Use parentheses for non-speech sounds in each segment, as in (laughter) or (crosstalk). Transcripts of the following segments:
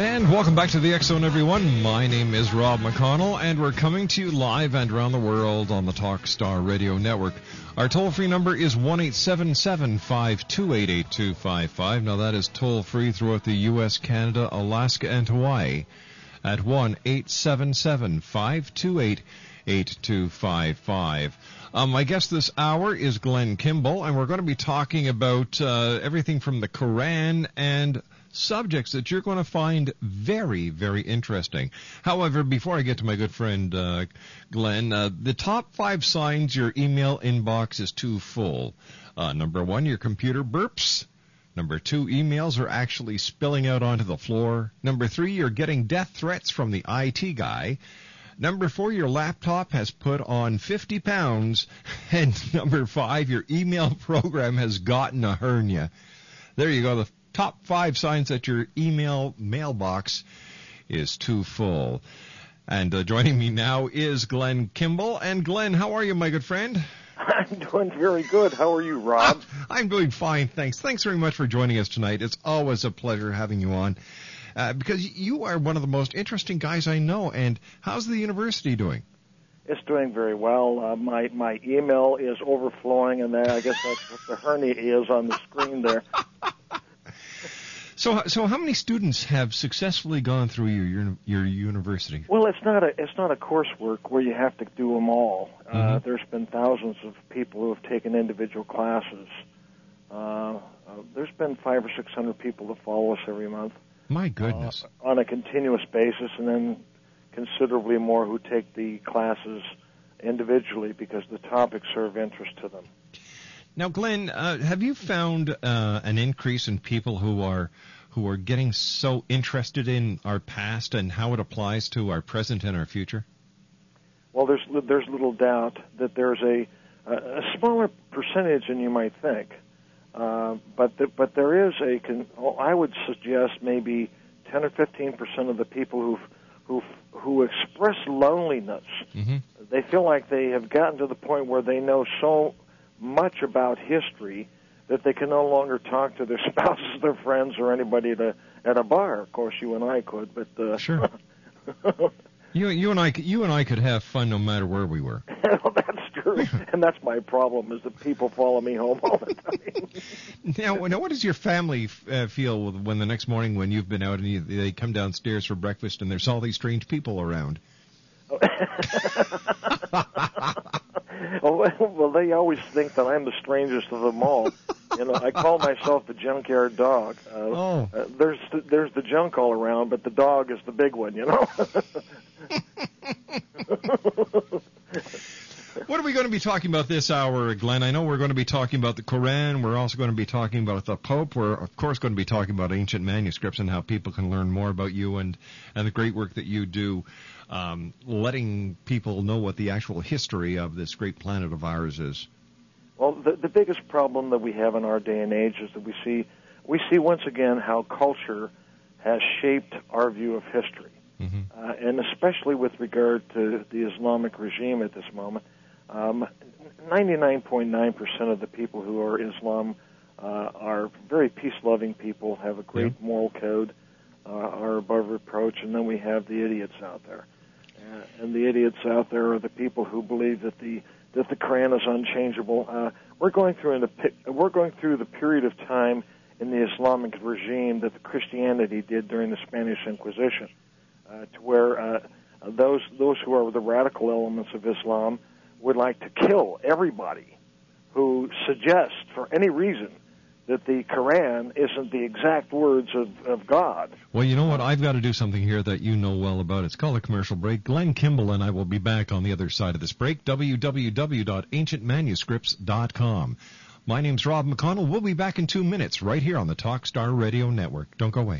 And welcome back to the Zone, everyone. My name is Rob McConnell, and we're coming to you live and around the world on the Talkstar Radio Network. Our toll free number is 1 528 8255. Now, that is toll free throughout the U.S., Canada, Alaska, and Hawaii at 1 528 8255. Um, my guest this hour is Glenn Kimball, and we're going to be talking about uh, everything from the Quran and subjects that you're going to find very, very interesting. However, before I get to my good friend uh, Glenn, uh, the top five signs your email inbox is too full. Uh, number one, your computer burps. Number two, emails are actually spilling out onto the floor. Number three, you're getting death threats from the IT guy. Number four, your laptop has put on 50 pounds. (laughs) And number five, your email (laughs) program has gotten a hernia. There you go. The top five signs that your email mailbox is too full. And uh, joining me now is Glenn Kimball. And Glenn, how are you, my good friend? (laughs) I'm doing very good. How are you, Rob? I'm doing fine, thanks. Thanks very much for joining us tonight. It's always a pleasure having you on. Uh, because you are one of the most interesting guys I know. And how's the university doing? It's doing very well. Uh, my my email is overflowing, and I guess that's what the hernia is on the screen there. (laughs) So, so how many students have successfully gone through your your, your university? Well, it's not a it's not a coursework where you have to do them all. Uh, Mhm. there's been thousands of people who have taken individual classes. Uh, uh, there's been five or six hundred people that follow us every month My goodness. on a continuous basis, and then considerably more who take the classes individually because the topics are of interest to them. Now, Glenn, uh, have you found uh, an increase in people who are who are getting so interested in our past and how it applies to our present and our future? Well, there's there's little doubt that there's a a smaller percentage than you might think, uh, but the, but there is a con- oh, I would suggest maybe 10 or 15 percent of the people who who who express loneliness. Mm-hmm. They feel like they have gotten to the point where they know so much about history that they can no longer talk to their (laughs) spouses, their friends, or anybody at a at a bar. Of course, you and I could, but uh, Sure. (laughs) You, you and I, you and I could have fun no matter where we were. (laughs) well, that's (laughs) and that's my problem is that people follow me home all the time. (laughs) Now, now, what does your family uh, feel when the next morning when you've been out and you, they come downstairs for breakfast and there's all these strange people around? (laughs) well, well, they always think that I'm the strangest of them all. You know, I call myself the junkyard dog. Uh, Oh. uh, there's the, there's the junk all around, but the dog is the big one. You know. What are we going to be talking about this hour, Glenn? I know we're going to be talking about the Quran. We're also going to be talking about the Pope. We're, of course, going to be talking about ancient manuscripts and how people can learn more about you and, and the great work that you do, um, letting people know what the actual history of this great planet of ours is. Well, the, the biggest problem that we have in our day and age is that we see we see once again how culture has shaped our view of history, Mhm. uh, and especially with regard to the Islamic regime at this moment. Um, 99.9% of the people who are Islam uh, are very peace-loving people, have a great Yeah. moral code, uh, are above reproach, and then we have the idiots out there. Uh, and the idiots out there are the people who believe that the that the Quran is unchangeable. Uh, we're going through in the we're going through the period of time in the Islamic regime that the Christianity did during the Spanish Inquisition, uh, to where uh, uh, those those who are the radical elements of Islam would like to kill everybody who suggests for any reason that the Quran isn't the exact words of, of God. Well, you know what? I've got to do something here that you know well about. It's called a commercial break. Glenn Kimball and I will be back on the other side of this break. www.ancientmanuscripts.com. My name's Rob McConnell. We'll be back in two minutes right here on the Talkstar Radio Network. Don't go away.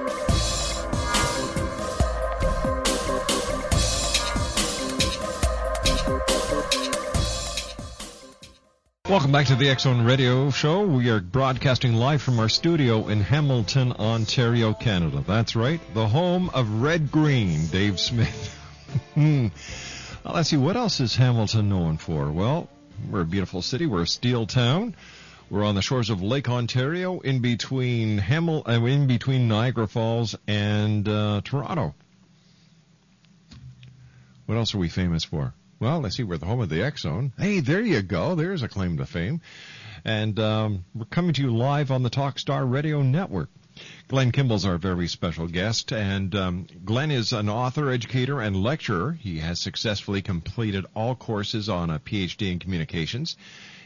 Welcome back to the X Zone Radio Show. We are broadcasting live from our studio in Hamilton, Ontario, Canada. That's right, the home of Red Green, Dave Smith. (laughs) well, let's see, what else is Hamilton known for? Well, we're a beautiful city. We're a steel town. We're on the shores of Lake Ontario, in between Hamil- uh, in between Niagara Falls and uh, Toronto. What else are we famous for? Well, let's see, we're the home of the X Zone. Hey, there you go. There's a claim to fame. And um, we're coming to you live on the Talkstar Radio Network. Glenn Kimball's our very special guest, and um, Glenn is an author, educator, and lecturer. He has successfully completed all courses on a PhD in communications.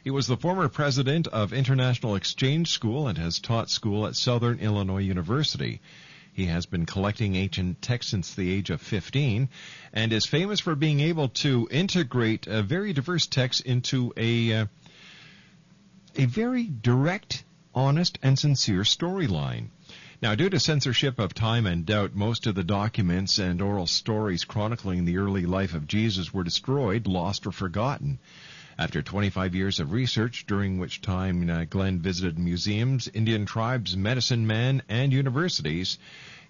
He was the former president of International Exchange School and has taught school at Southern Illinois University. He has been collecting ancient texts since the age of 15 and is famous for being able to integrate a very diverse texts into a uh, a very direct, honest, and sincere storyline. Now, due to censorship of time and doubt, most of the documents and oral stories chronicling the early life of Jesus were destroyed, lost, or forgotten. After 25 years of research, during which time uh, Glenn visited museums, Indian tribes, medicine men, and universities,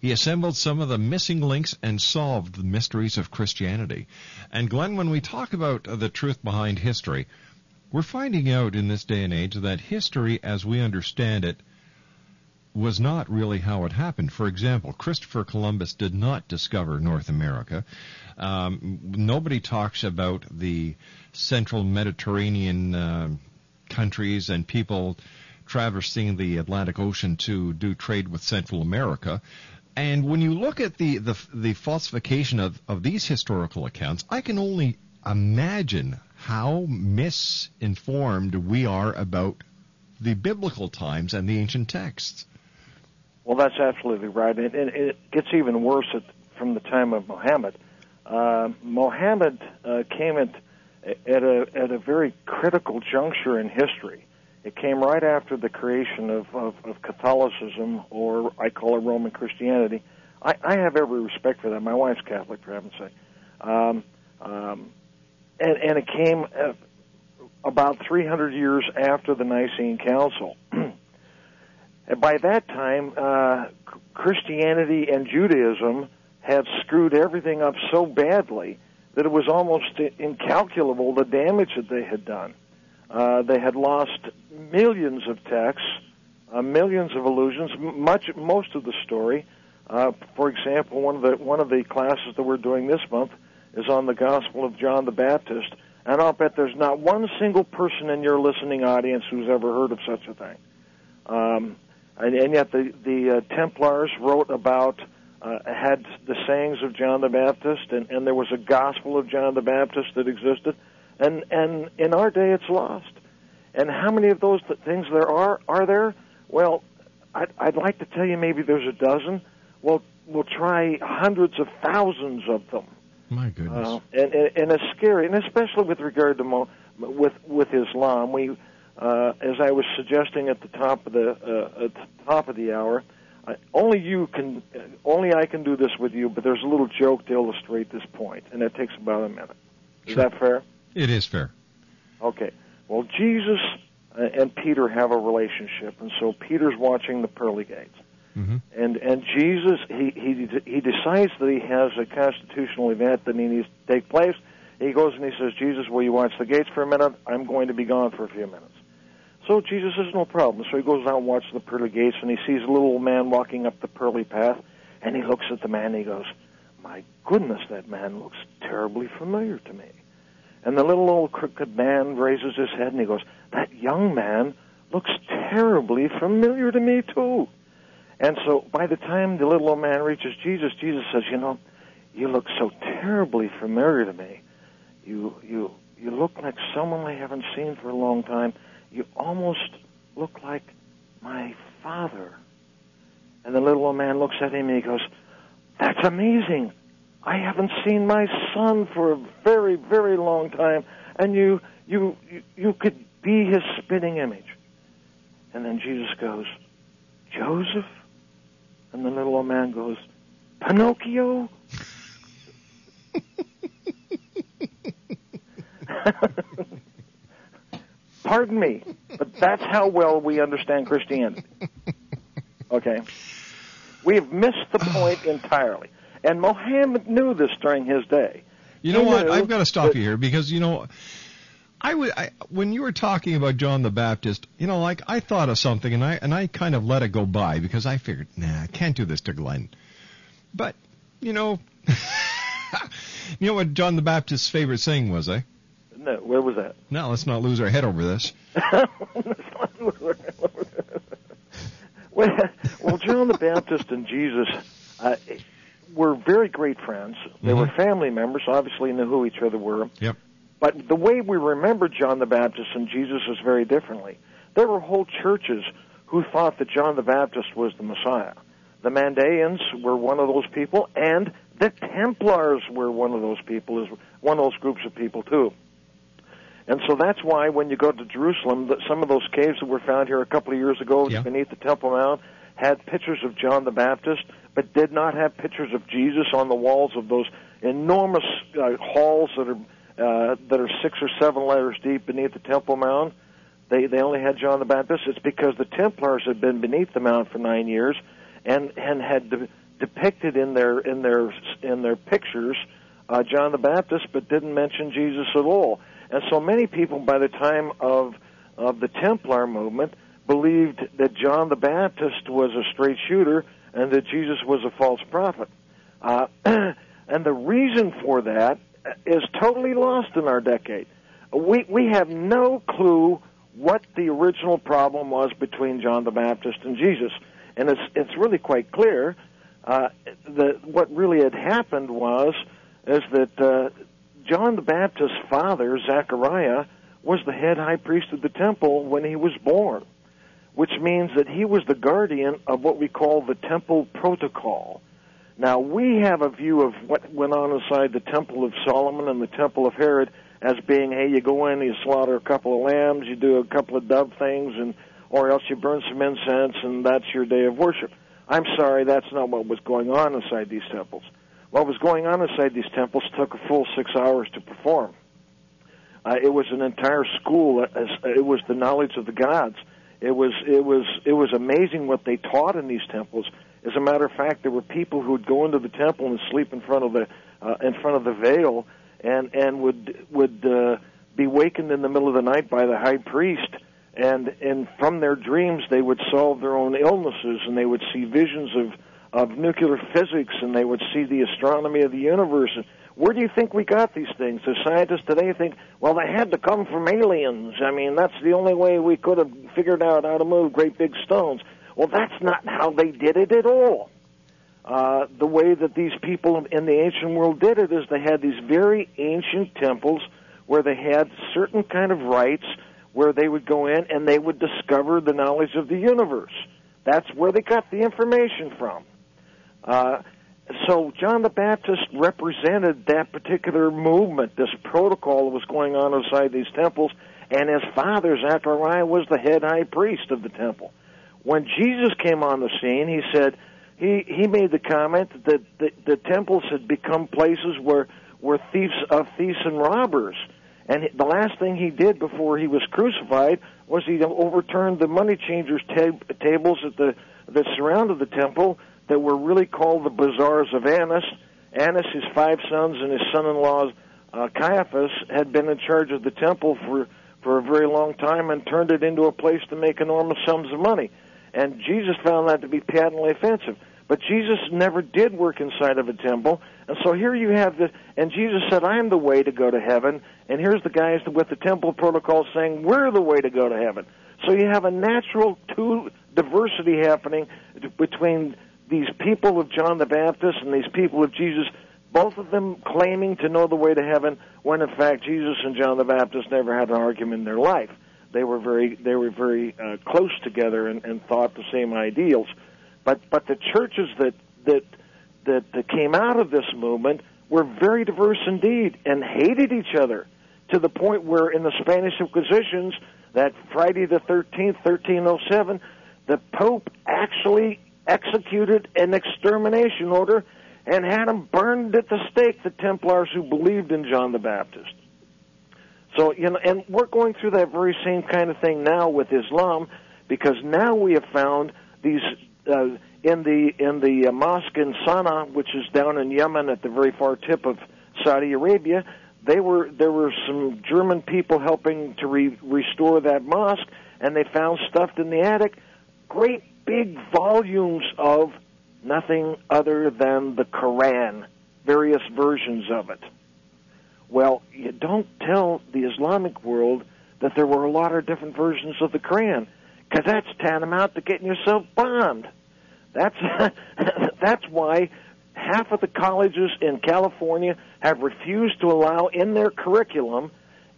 he assembled some of the missing links and solved the mysteries of Christianity. And Glenn, when we talk about uh, the truth behind history, we're finding out in this day and age that history, as we understand it, was not really how it happened. For example, Christopher Columbus did not discover North America. Um, nobody talks about the central Mediterranean uh, countries and people traversing the Atlantic Ocean to do trade with Central America. And when you look at the, the, the falsification of, of these historical accounts, I can only imagine how misinformed we are about the biblical times and the ancient texts. Well, that's absolutely right, and, and it gets even worse at, from the time of Muhammad. Uh, Muhammad uh, came at at a at a very critical juncture in history. It came right after the creation of, of, of Catholicism, or I call it Roman Christianity. I, I have every respect for that. My wife's Catholic, for heaven's sake. Um, um, and, and it came uh, about 300 years after the Nicene Council. And by that time, uh, Christianity and Judaism had screwed everything up so badly that it was almost incalculable the damage that they had done. Uh, they had lost millions of texts, uh, millions of illusions, much most of the story. Uh, for example, one of the one of the classes that we're doing this month is on the Gospel of John the Baptist, and I'll bet there's not one single person in your listening audience who's ever heard of such a thing. Um, and, and yet, the the uh, Templars wrote about uh, had the sayings of John the Baptist, and, and there was a Gospel of John the Baptist that existed and and in our day it's lost. And how many of those th- things there are are there? Well, I'd, I'd like to tell you maybe there's a dozen. Well, we'll try hundreds of thousands of them. My goodness. Uh, and, and and it's scary, and especially with regard to mo- with with Islam, we, uh, as I was suggesting at the top of the uh, at the top of the hour, uh, only you can, uh, only I can do this with you. But there's a little joke to illustrate this point, and it takes about a minute. Is sure. that fair? It is fair. Okay. Well, Jesus and Peter have a relationship, and so Peter's watching the pearly gates. Mm-hmm. And and Jesus he he he decides that he has a constitutional event that he needs to take place. He goes and he says, Jesus, will you watch the gates for a minute? I'm going to be gone for a few minutes. So Jesus says, no problem. So he goes out and watches the pearly gates, and he sees a little old man walking up the pearly path, and he looks at the man and he goes, my goodness, that man looks terribly familiar to me. And the little old crooked man raises his head and he goes, That young man looks terribly familiar to me, too. And so by the time the little old man reaches Jesus, Jesus says, You know, you look so terribly familiar to me. You, you, you look like someone I haven't seen for a long time. You almost look like my father. And the little old man looks at him and he goes, That's amazing. I haven't seen my son for a very, very long time, and you, you, you, you could be his spitting image. And then Jesus goes, Joseph? And the little old man goes, Pinocchio? (laughs) Pardon me, but that's how well we understand Christianity. Okay? We have missed the point (sighs) entirely. And Mohammed knew this during his day. You know he what? I've got to stop that, you here because you know, I would I, when you were talking about John the Baptist, you know, like I thought of something and I and I kind of let it go by because I figured, nah, I can't do this to Glenn. But you know, (laughs) you know what John the Baptist's favorite saying was, eh? No, where was that? Now let's not lose our head over this. (laughs) well, well, John the Baptist and Jesus. Uh, were very great friends. They mm-hmm. were family members, obviously knew who each other were. Yep. But the way we remember John the Baptist and Jesus is very differently. There were whole churches who thought that John the Baptist was the Messiah. The Mandaeans were one of those people, and the Templars were one of those people, is one of those groups of people too. And so that's why when you go to Jerusalem, that some of those caves that were found here a couple of years ago yeah. beneath the Temple Mount had pictures of John the Baptist but did not have pictures of Jesus on the walls of those enormous uh, halls that are uh, that are six or seven layers deep beneath the Temple Mount. They they only had John the Baptist. It's because the Templars had been beneath the mount for nine years, and and had de- depicted in their in their in their pictures uh, John the Baptist, but didn't mention Jesus at all. And so many people, by the time of of the Templar movement, believed that John the Baptist was a straight shooter and that Jesus was a false prophet. Uh, (clears throat) and the reason for that is totally lost in our decade. We we have no clue what the original problem was between John the Baptist and Jesus, and it's it's really quite clear uh, that what really had happened was is that uh, John the Baptist's father Zechariah was the head high priest of the temple when he was born, which means that he was the guardian of what we call the temple protocol. Now, we have a view of what went on inside the Temple of Solomon and the Temple of Herod as being, hey, you go in, you slaughter a couple of lambs, you do a couple of dove things, and or else you burn some incense, and that's your day of worship. I'm sorry, that's not what was going on inside these temples. What was going on inside these temples took a full six hours to perform. Uh, it was an entire school. It was the knowledge of the gods. It was it was it was amazing what they taught in these temples. As a matter of fact, there were people who would go into the temple and sleep in front of the uh, in front of the veil, and and would would uh, be wakened in the middle of the night by the high priest, and and from their dreams they would solve their own illnesses, and they would see visions of of nuclear physics, and they would see the astronomy of the universe. Where do you think we got these things? The scientists today think, well, they had to come from aliens. I mean, that's the only way we could have figured out how to move great big stones. Well, that's not how they did it at all. Uh, the way that these people in the ancient world did it is they had these very ancient temples where they had certain kind of rites where they would go in and they would discover the knowledge of the universe. That's where they got the information from. Uh, so John the Baptist represented that particular movement, this protocol that was going on inside these temples, and his father Zechariah was the head high priest of the temple. When Jesus came on the scene, he said he he made the comment that the, the temples had become places where where thieves of thieves and robbers. And the last thing he did before he was crucified was he overturned the money changers' tab- tables at the that surrounded the temple that were really called the bazaars of Annas. Annas, his five sons, and his son-in-law uh, Caiaphas had been in charge of the temple for for a very long time and turned it into a place to make enormous sums of money. And Jesus found that to be patently offensive. But Jesus never did work inside of a temple. And so here you have the, and Jesus said, I am the way to go to heaven. And here's the guys with the temple protocol saying, we're the way to go to heaven. So you have a natural two diversity happening between these people of John the Baptist and these people of Jesus, both of them claiming to know the way to heaven, when in fact Jesus and John the Baptist never had an argument in their life they were very they were very uh, close together and, and thought the same ideals. But but the churches that that that, that came out of this movement were very diverse indeed and hated each other to the point where in the Spanish Inquisitions that Friday the 13th 1307 the pope actually executed an extermination order and had them burned at the stake the Templars who believed in John the Baptist. So you know, and we're going through that very same kind of thing now with Islam, because now we have found these uh, in the in the uh, mosque in Sana'a, which is down in Yemen at the very far tip of Saudi Arabia. They were there were some German people helping to re- restore that mosque, and they found stuffed in the attic great big volumes of nothing other than the Quran, various versions of it. Well, you don't tell the Islamic world that there were a lot of different versions of the Quran, because that's tantamount to getting yourself bombed. That's (laughs) that's why half of the colleges in California have refused to allow in their curriculum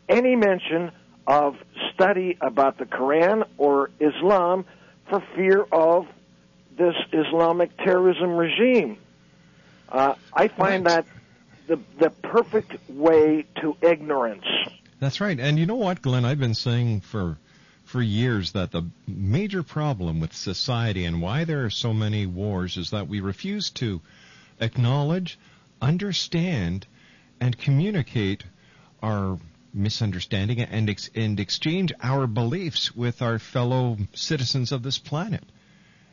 any mention of study about the Quran or Islam for fear of this Islamic terrorism regime. Uh, I find that the the perfect way to ignorance. That's right. And you know what, Glenn? I've been saying for for years that the major problem with society and why there are so many wars is that we refuse to acknowledge, understand, and communicate our misunderstanding and ex- and exchange our beliefs with our fellow citizens of this planet.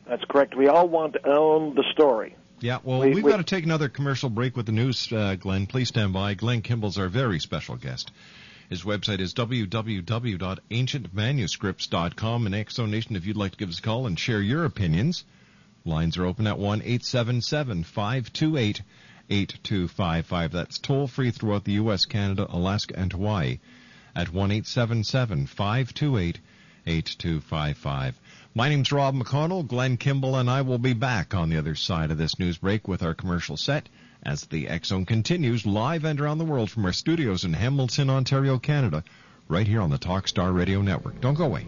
That's correct. We all want to own the story. Yeah, well, we, have got to take another commercial break with the news, uh, Glenn. Please stand by. Glenn Kimball's our very special guest. His website is www.ancientmanuscripts.com. And X Zone Nation, if you'd like to give us a call and share your opinions, lines are open at 1 877 528 8255. That's toll free throughout the U.S., Canada, Alaska, and Hawaii at 1 877 528 8255. My name's Rob McConnell. Glenn Kimball and I will be back on the other side of this news break with our commercial set as the Zone continues live and around the world from our studios in Hamilton, Ontario, Canada, right here on the Talkstar Radio Network. Don't go away.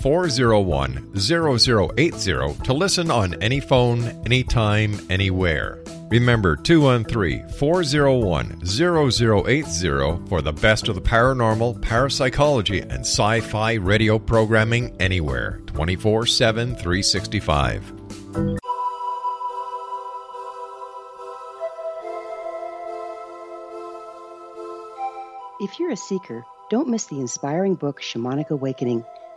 401 0080 to listen on any phone, anytime, anywhere. Remember 213 401 0080 for the best of the paranormal, parapsychology, and sci fi radio programming anywhere 24 7 365. If you're a seeker, don't miss the inspiring book Shamanic Awakening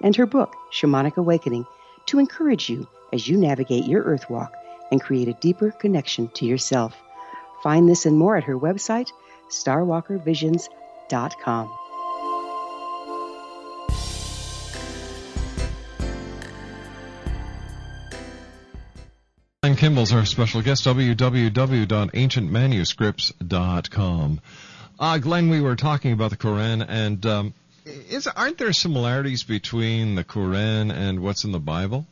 and her book, Shamanic Awakening, to encourage you as you navigate your earth walk and create a deeper connection to yourself. Find this and more at her website, starwalkervisions.com. Glenn Kimball's our special guest, www.ancientmanuscripts.com. Uh, Glenn, we were talking about the Quran, and um, is, aren't there similarities between the Quran and what's in the Bible?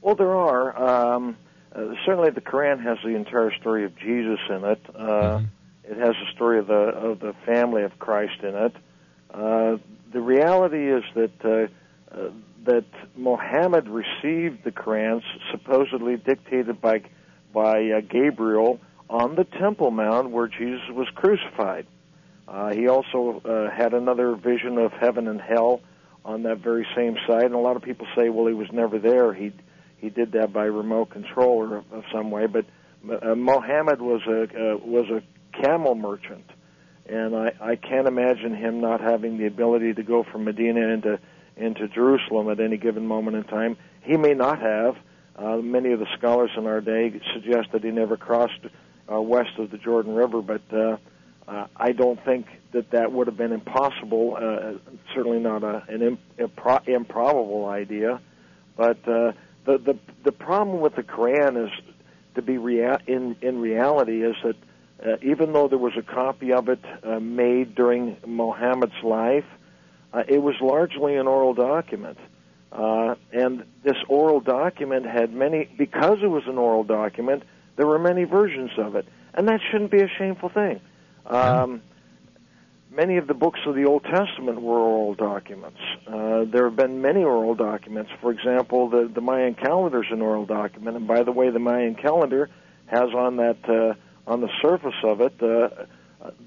Well, there are. Um, uh, certainly, the Quran has the entire story of Jesus in it. Uh, Mm-hmm. It has the story of the of the family of Christ in it. Uh, the reality is that uh, uh, that Muhammad received the Quran, supposedly dictated by by uh, Gabriel, on the Temple Mount where Jesus was crucified. Uh, he also uh, had another vision of heaven and hell on that very same site, and a lot of people say, well, he was never there. He he did that by remote control or of, of some way. But uh, Muhammad was a uh, was a camel merchant, and I, I can't imagine him not having the ability to go from Medina into into Jerusalem at any given moment in time. He may not have. Uh, many of the scholars in our day suggest that he never crossed uh, west of the Jordan River, but uh, uh, I don't think that that would have been impossible. Uh, certainly not a, an imp- impro- improbable idea. But uh, the, the the problem with the Quran is to be rea- in in reality is that uh, even though there was a copy of it uh, made during Muhammad's life, uh, it was largely an oral document. Uh, and this oral document had many, because it was an oral document, there were many versions of it. And that shouldn't be a shameful thing. Um, many of the books of the Old Testament were oral documents. Uh, there have been many oral documents. For example, the, the Mayan calendar is an oral document. And by the way, the Mayan calendar has on that uh, on the surface of it, uh,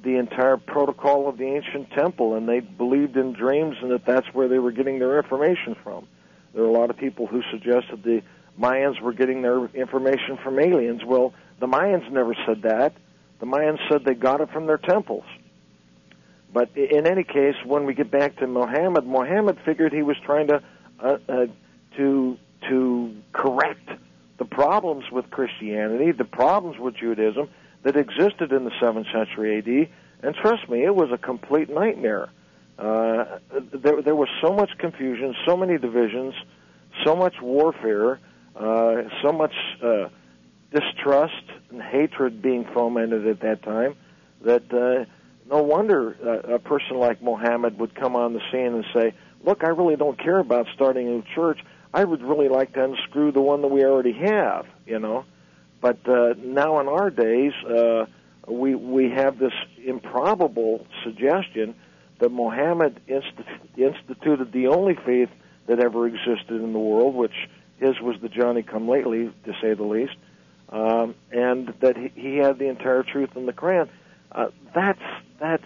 the entire protocol of the ancient temple, and they believed in dreams and that that's where they were getting their information from. There are a lot of people who suggested the Mayans were getting their information from aliens. Well, the Mayans never said that. The Mayans said they got it from their temples. But in any case, when we get back to Muhammad, Muhammad figured he was trying to uh, uh, to to correct the problems with Christianity, the problems with Judaism that existed in the seventh century AD. And trust me, it was a complete nightmare. Uh, there, there was so much confusion, so many divisions, so much warfare, uh, so much uh, distrust and hatred being fomented at that time that uh, no wonder uh, a person like Mohammed would come on the scene and say, "Look, I really don't care about starting a new church. I would really like to unscrew the one that we already have." You know, but uh, now in our days, uh, we we have this improbable suggestion that Mohammed institu- instituted the only faith that ever existed in the world, which his was the Johnny Come Lately, to say the least, um, and that he, he had the entire truth in the Quran. Uh, that's that's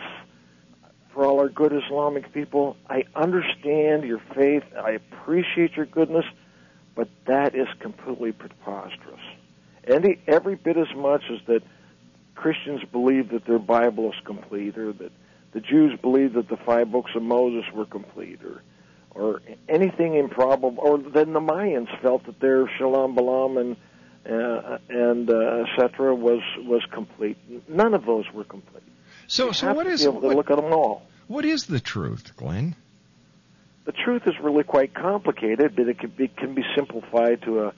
for all our good Islamic people. I understand your faith. I appreciate your goodness, but that is completely preposterous. Any every bit as much as that Christians believe that their Bible is complete, or that the Jews believe that the five books of Moses were complete, or or anything improbable, or then the Mayans felt that their Chilam Balam and uh, and uh, etc. was was complete. None of those were complete. So, you so what is be able to what, look at them all? what is the truth, Glenn? The truth is really quite complicated, but it can be can be simplified to a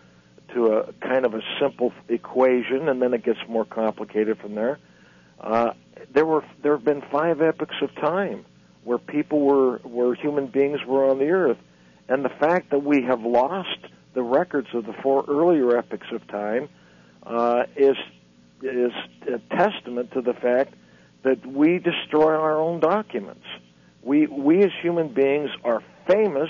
to a kind of a simple equation, and then it gets more complicated from there. Uh, there were there have been five epochs of time where people were where human beings were on the earth, and the fact that we have lost the records of the four earlier epochs of time uh, is is a testament to the fact that we destroy our own documents. We we as human beings are famous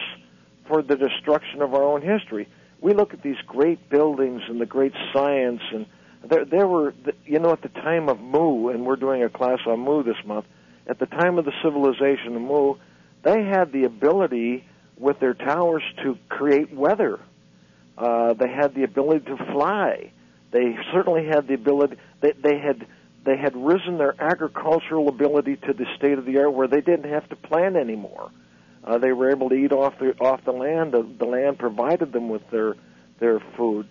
for the destruction of our own history. We look at these great buildings and the great science, and there there were you know at the time of Mu, and we're doing a class on Mu this month. At the time of the civilization of Mu, they had the ability with their towers to create weather. Uh, they had the ability to fly. They certainly had the ability. They, they had they had risen their agricultural ability to the state of the art where they didn't have to plant anymore. Uh, they were able to eat off the off the land. The, the land provided them with their their food.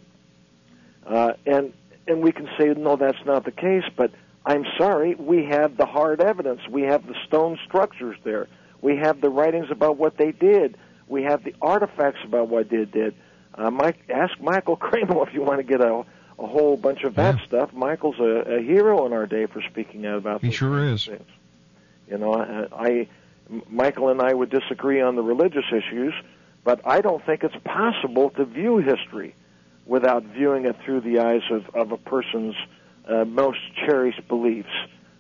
Uh, and and we can say no, that's not the case. But I'm sorry, we have the hard evidence. We have the stone structures there. We have the writings about what they did. We have the artifacts about what they did. Uh, Mike, ask Michael (laughs) Cremo if you want to get a, a whole bunch of that Yeah. stuff. Michael's a, a hero in our day for speaking out about. He sure is. things. You know, I, I, Michael and I would disagree on the religious issues, but I don't think it's possible to view history without viewing it through the eyes of, of a person's uh, most cherished beliefs.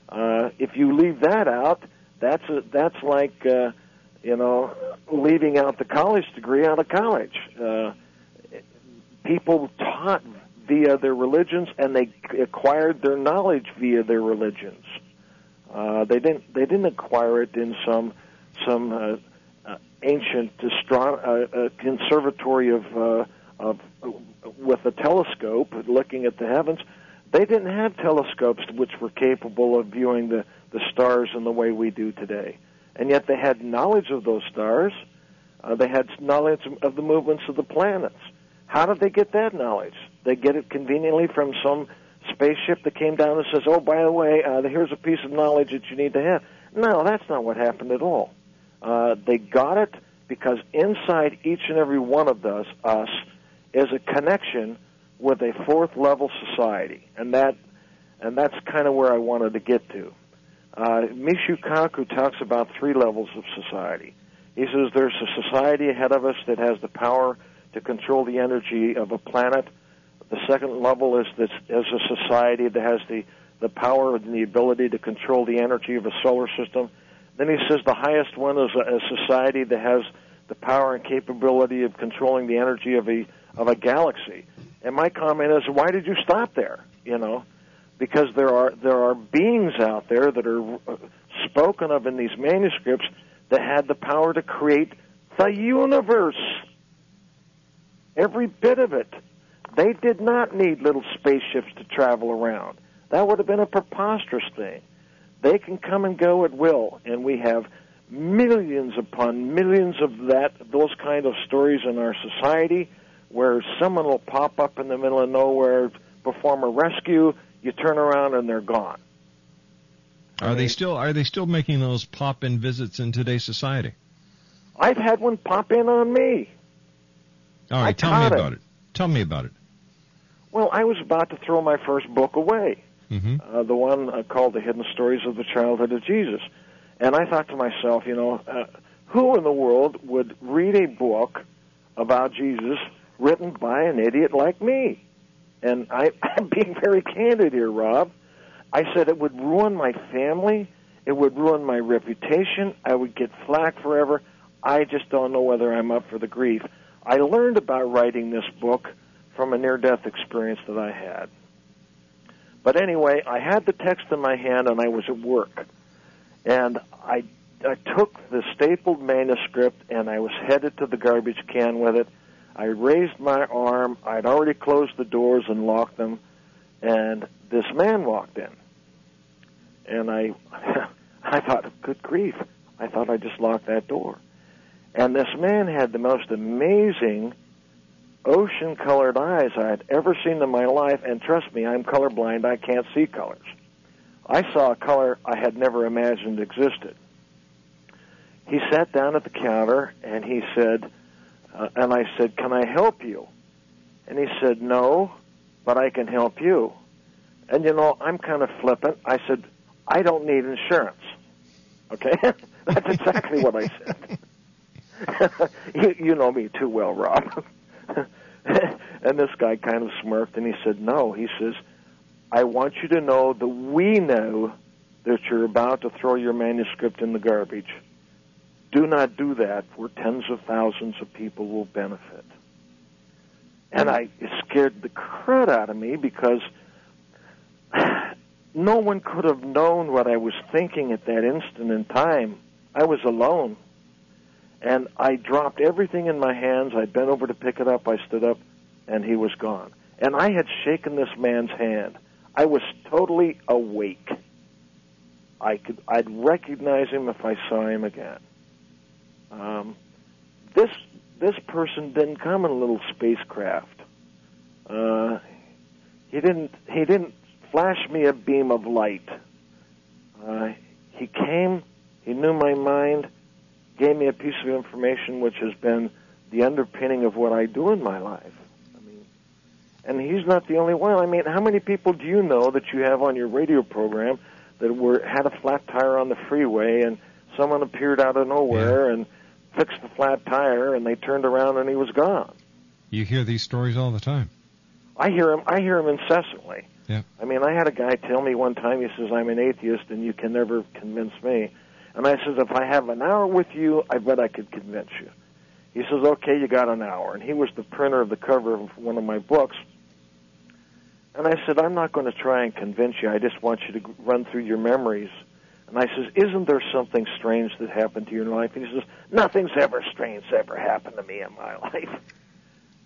Uh, if you leave that out, that's a, that's like uh, you know leaving out the college degree out of college. Uh, people taught via their religions, and they acquired their knowledge via their religions. Uh, they didn't they didn't acquire it in some some uh, uh, ancient astro- uh, uh, conservatory of uh, of with a telescope looking at the heavens. They didn't have telescopes which were capable of viewing the the stars in the way we do today, and yet they had knowledge of those stars. They had knowledge of the movements of the planets. How did they get that knowledge? They get it conveniently from some spaceship that came down and says, "Oh, by the way, uh, here's a piece of knowledge that you need to have." No, that's not what happened at all. Uh, they got it because inside each and every one of us, us is a connection with a fourth level society, and that and that's kind of where I wanted to get to. Uh, Michio Kaku talks about three levels of society. He says there's a society ahead of us that has the power to control the energy of a planet. The second level is this is a society that has the the power and the ability to control the energy of a solar system. Then he says the highest one is a, a society that has the power and capability of controlling the energy of a of a galaxy. And my comment is, why did you stop there? You know, because there are there are beings out there that are uh, spoken of in these manuscripts that had the power to create the universe. Every bit of it. They did not need little spaceships to travel around. That would have been a preposterous thing. They can come and go at will, and we have millions upon millions of that those kind of stories in our society where someone will pop up in the middle of nowhere, perform a rescue, you turn around and they're gone. Are they still are they still making those pop in visits in today's society? I've had one pop in on me. All right, I tell me it. about it. Tell me about it. Well, I was about to throw my first book away, hmm uh, the one uh, called The Hidden Stories of the Childhood of Jesus. And I thought to myself, you know, uh, who in the world would read a book about Jesus written by an idiot like me? And I, (laughs) I'm being very candid here, Rob. I said it would ruin my family. It would ruin my reputation. I would get flack forever. I just don't know whether I'm up for the grief. I learned about writing this book from a near death experience that I had. But anyway, I had the text in my hand and I was at work. And I, I took the stapled manuscript and I was headed to the garbage can with it. I raised my arm. I'd already closed the doors and locked them. And this man walked in. And I, (laughs) I thought, good grief. I thought I just locked that door. And this man had the most amazing ocean colored eyes I had ever seen in my life. And trust me, I'm colorblind. I can't see colors. I saw a color I had never imagined existed. He sat down at the counter and he said, uh, and I said, Can I help you? And he said, No, but I can help you. And you know, I'm kind of flippant. I said, I don't need insurance. Okay? (laughs) That's exactly what I said. (laughs) (laughs) you, you know me too well, Rob. (laughs) and this guy kind of smirked and he said, No. He says, I want you to know that we know that you're about to throw your manuscript in the garbage. Do not do that, for tens of thousands of people will benefit. And I it scared the crud out of me because (sighs) no one could have known what I was thinking at that instant in time. I was alone. And I dropped everything in my hands. I bent over to pick it up. I stood up, and he was gone. And I had shaken this man's hand. I was totally awake. I could I'd recognize him if I saw him again. Um, this this person didn't come in a little spacecraft. Uh, he didn't he didn't flash me a beam of light. Uh, he came. He knew my mind. Gave me a piece of information which has been the underpinning of what I do in my life. I mean, and he's not the only one. I mean, how many people do you know that you have on your radio program that were had a flat tire on the freeway and someone appeared out of nowhere and fixed the flat tire and they turned around and he was gone. You hear these stories all the time. I hear him. I hear him incessantly. Yeah. I mean, I had a guy tell me one time. He says, "I'm an atheist, and you can never convince me." And I says, "If I have an hour with you, I bet I could convince you." He says, "Okay, you got an hour." And he was the printer of the cover of one of my books. And I said, "I'm not going to try and convince you. I just want you to run through your memories." And I says, "Isn't there something strange that happened to you in life?" And he says, "Nothing's ever strange ever happened to me in my (laughs) life."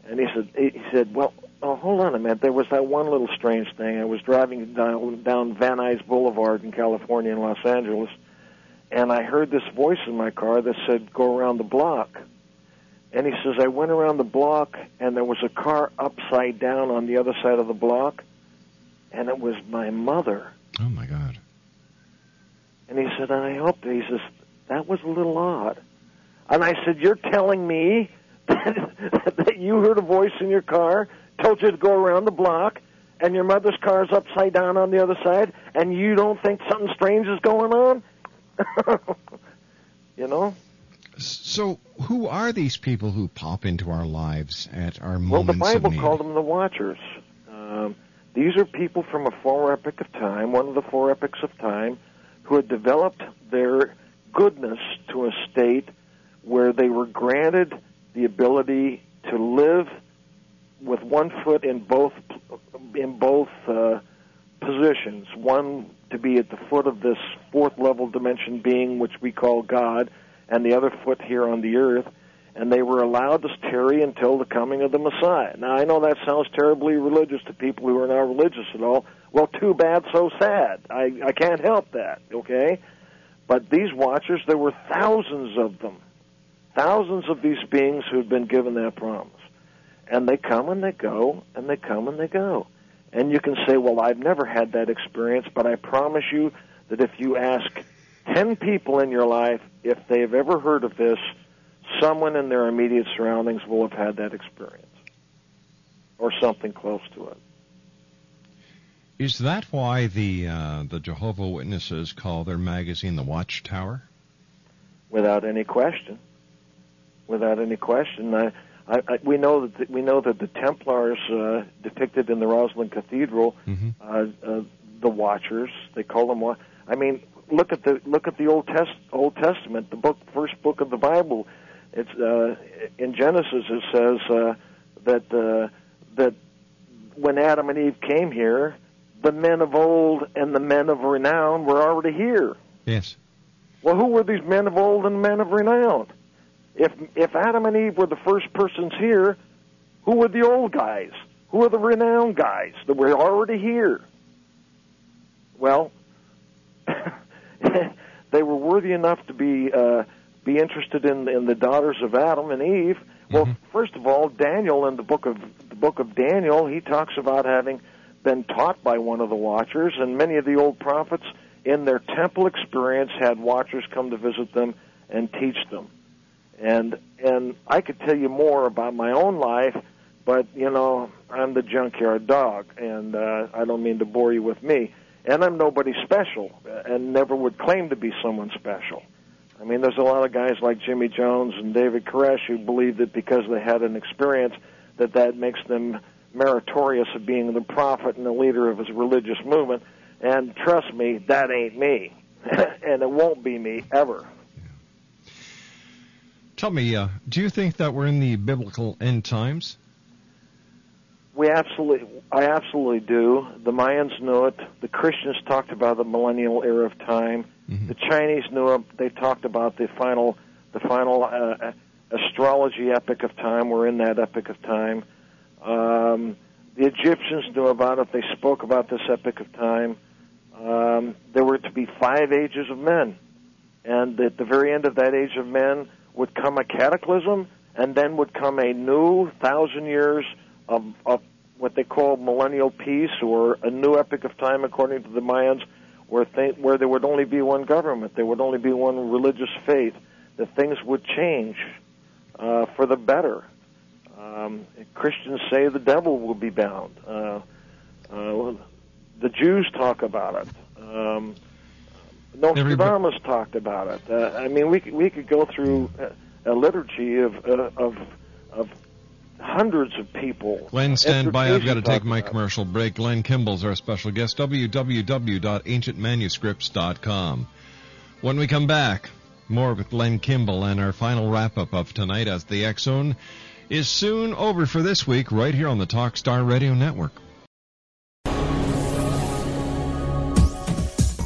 And he said, he said, well, oh, hold on a minute. There was that one little strange thing. I was driving down, down Van Nuys Boulevard in California in Los Angeles, and I heard this voice in my car that said, go around the block. And he says, I went around the block, and there was a car upside down on the other side of the block, and it was my mother. Oh my God. And he said, and I hope he says, that was a little odd. And I said, you're telling me that, (laughs) that you heard a voice in your car, told you to go around the block, and your mother's car's upside down on the other side, and you don't think something strange is going on? (laughs) you know? So, who are these people who pop into our lives at our Well, moments Well, the Bible of need? called them the Watchers. Um, these are people from a former epoch of time, one of the four epochs of time, who had developed their goodness to a state where they were granted the ability to live with one foot in both in both uh, positions. One to be at the foot of this fourth level dimension being, which we call God, and the other foot here on the earth. And they were allowed to tarry until the coming of the Messiah. Now, I know that sounds terribly religious to people who are not religious at all. Well, too bad, so sad. I, I can't help that, okay? But these watchers, there were thousands of them. Thousands of these beings who had been given that promise. And they come and they go, and they come and they go. And you can say, well, I've never had that experience, but I promise you that if you ask 10 people in your life if they've ever heard of this, someone in their immediate surroundings will have had that experience or something close to it. Is that why the uh, the Jehovah Witnesses call their magazine the Watchtower? Without any question. Without any question. I, I, I, we know that the, we know that the Templars uh, depicted in the Rosslyn Cathedral, mm-hmm. uh, uh, the Watchers. They call them. I mean, look at the look at the Old Test Old Testament, the book, first book of the Bible. It's uh, in Genesis. It says uh, that uh, that when Adam and Eve came here, the men of old and the men of renown were already here. Yes. Well, who were these men of old and men of renown? If if Adam and Eve were the first persons here, who were the old guys? Who were the renowned guys that were already here? Well, (laughs) they were worthy enough to be uh, be interested in in the daughters of Adam and Eve. Well, mm-hmm. first of all, Daniel in the book of the book of Daniel, he talks about having been taught by one of the watchers, and many of the old prophets in their temple experience had watchers come to visit them and teach them. And and I could tell you more about my own life, but you know I'm the junkyard dog, and uh, I don't mean to bore you with me. And I'm nobody special, and never would claim to be someone special. I mean, there's a lot of guys like Jimmy Jones and David Koresh who believe that because they had an experience, that that makes them meritorious of being the prophet and the leader of his religious movement. And trust me, that ain't me, (laughs) and it won't be me ever. Tell me, uh, do you think that we're in the biblical end times? We absolutely, I absolutely do. The Mayans knew it. The Christians talked about the millennial era of time. Mm-hmm. The Chinese knew it. They talked about the final, the final uh, astrology epic of time. We're in that epic of time. Um, the Egyptians knew about it. They spoke about this epic of time. Um, there were to be five ages of men, and at the very end of that age of men would come a cataclysm, and then would come a new thousand years of, of what they call millennial peace, or a new epoch of time, according to the Mayans, where th- where there would only be one government, there would only be one religious faith, that things would change uh, for the better. Um, Christians say the devil will be bound. Uh, uh, the Jews talk about it. Um, Nostradamus talked about it. Uh, I mean, we could, we could go through a, a liturgy of uh, of of hundreds of people. Glenn, stand by. I've got to take my commercial break. Glenn Kimball's our special guest. www.ancientmanuscripts.com. When we come back, more with Glenn Kimball and our final wrap up of tonight as the X Zone is soon over for this week, right here on the Talkstar Radio Network.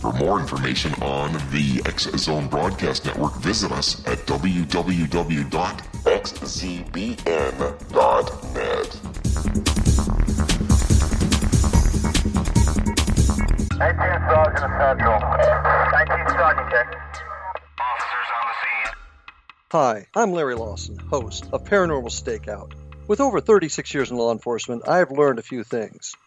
For more information on the X Zone Broadcast Network, visit us at www.xzbn.net. 19 Sergeant Central. 19 Sergeant check. The. Hi, I'm Larry Lawson, host of Paranormal Stakeout. With over 36 years in law enforcement, I have learned a few things.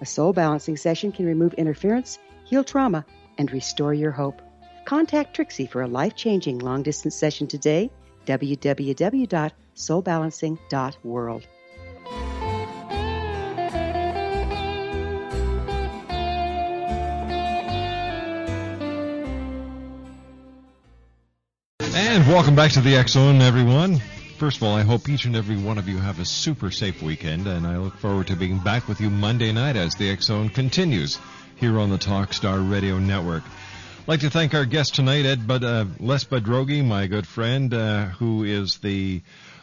A soul balancing session can remove interference, heal trauma, and restore your hope. Contact Trixie for a life changing long distance session today. www.soulbalancing.world. And welcome back to the Zone, everyone. First of all, I hope each and every one of you have a super safe weekend, and I look forward to being back with you Monday night as the Zone continues here on the Talkstar Radio Network. I'd like to thank our guest tonight, Ed Bud, uh, Les Budrogi, my good friend, uh, who is the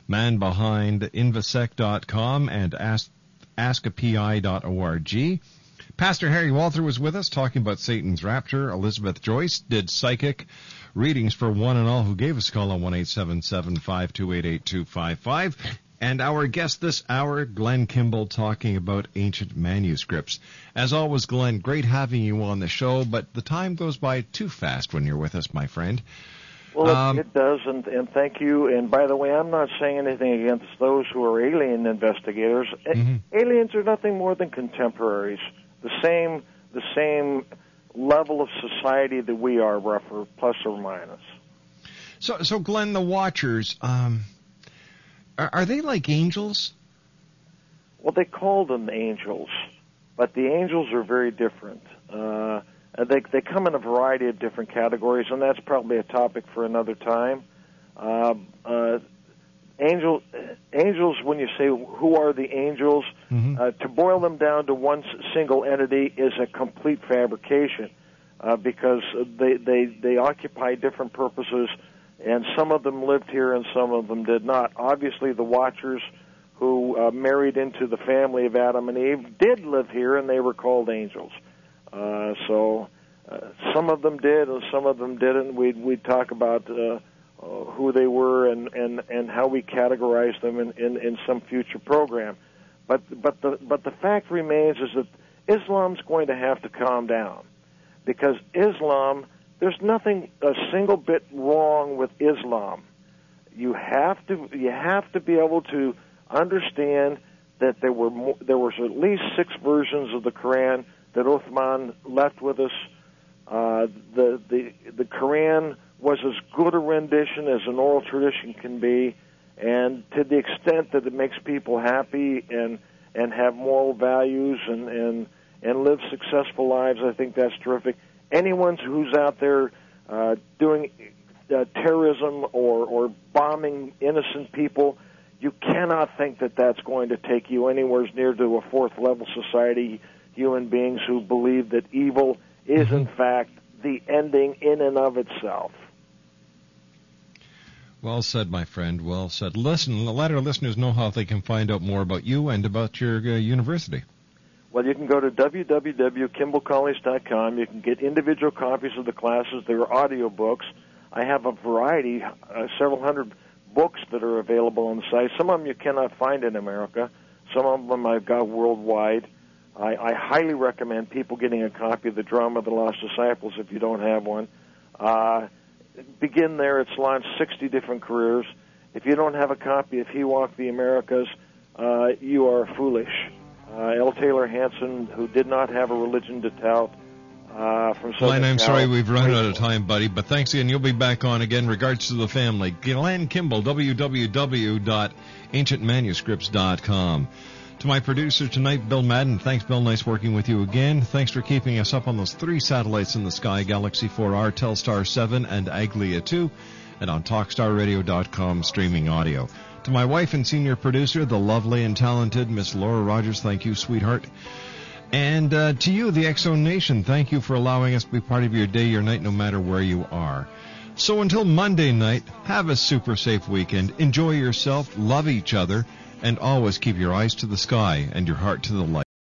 man behind Invasec.com and ask, askapi.org. Pastor Harry Walther was with us talking about Satan's Rapture. Elizabeth Joyce did psychic readings for one and all who gave us a call on 1-877-528-8255. And our guest this hour, Glenn Kimball, talking about ancient manuscripts. As always, Glenn, great having you on the show, but the time goes by too fast when you're with us, my friend. Well, Um, it, does, and, and thank you. And by the way, I'm not saying anything against those who are alien investigators. A- Mhm. Aliens are nothing more than contemporaries, the same the same level of society that we are, rougher plus or minus. So, so Glenn, the Watchers, um, are, are they like angels? Well, they call them angels, but the angels are very different. Uh, they they come in a variety of different categories, and that's probably a topic for another time. Uh, uh, angel angels. When you say who are the angels, uh, to boil them down to one single entity is a complete fabrication, uh, because they they they occupy different purposes, and some of them lived here and some of them did not. Obviously, the Watchers who uh, married into the family of Adam and Eve did live here, and they were called angels. Uh, so uh, some of them did, and some of them didn't. We'd we'd talk about uh, uh, who they were and and and how we categorize them in, in in some future program. But but the but the fact remains is that Islam's going to have to calm down because Islam. There's nothing a single bit wrong with Islam. You have to you have to be able to understand that there were mo there was at least six versions of the Quran that Uthman left with us. Uh, the the the Quran was as good a rendition as an oral tradition can be, and to the extent that it makes people happy and and have moral values and and and live successful lives, I think that's terrific. Anyone who's out there uh, doing uh, terrorism or or bombing innocent people, you cannot think that that's going to take you anywhere near to a fourth level society. Human beings who believe that evil is in fact the ending in and of itself. Well said, my friend. Well said. Listen, let our listeners know how they can find out more about you and about your uh, university. Well, you can go to www.kimballcollege.com. You can get individual copies of the classes. There are audio books. I have a variety, uh, several hundred books that are available on the site. Some of them you cannot find in America. Some of them I've got worldwide. I, I highly recommend people getting a copy of The Drama of the Lost Disciples if you don't have one. Uh, begin there. It's launched 60 different careers. If you don't have a copy of He Walked the Americas, uh, you are foolish. Uh, L. Taylor Hansen, who did not have a religion to tout, uh, from Southern Glenn, I'm Cal. sorry we've run out of time, buddy, but thanks again. You'll be back on again. Regards to the family. Glenn Kimball, www.ancientmanuscripts.com. To my producer tonight, Bill Madden. Thanks, Bill. Nice working with you again. Thanks for keeping us up on those three satellites in the sky Galaxy 4R, Telstar 7, and Aglia 2, and on TalkStarRadio.com streaming audio. To my wife and senior producer, the lovely and talented Miss Laura Rogers, thank you, sweetheart. And uh, to you, the X Zone Nation, thank you for allowing us to be part of your day, your night, no matter where you are. So until Monday night, have a super safe weekend. Enjoy yourself, love each other, and always keep your eyes to the sky and your heart to the light.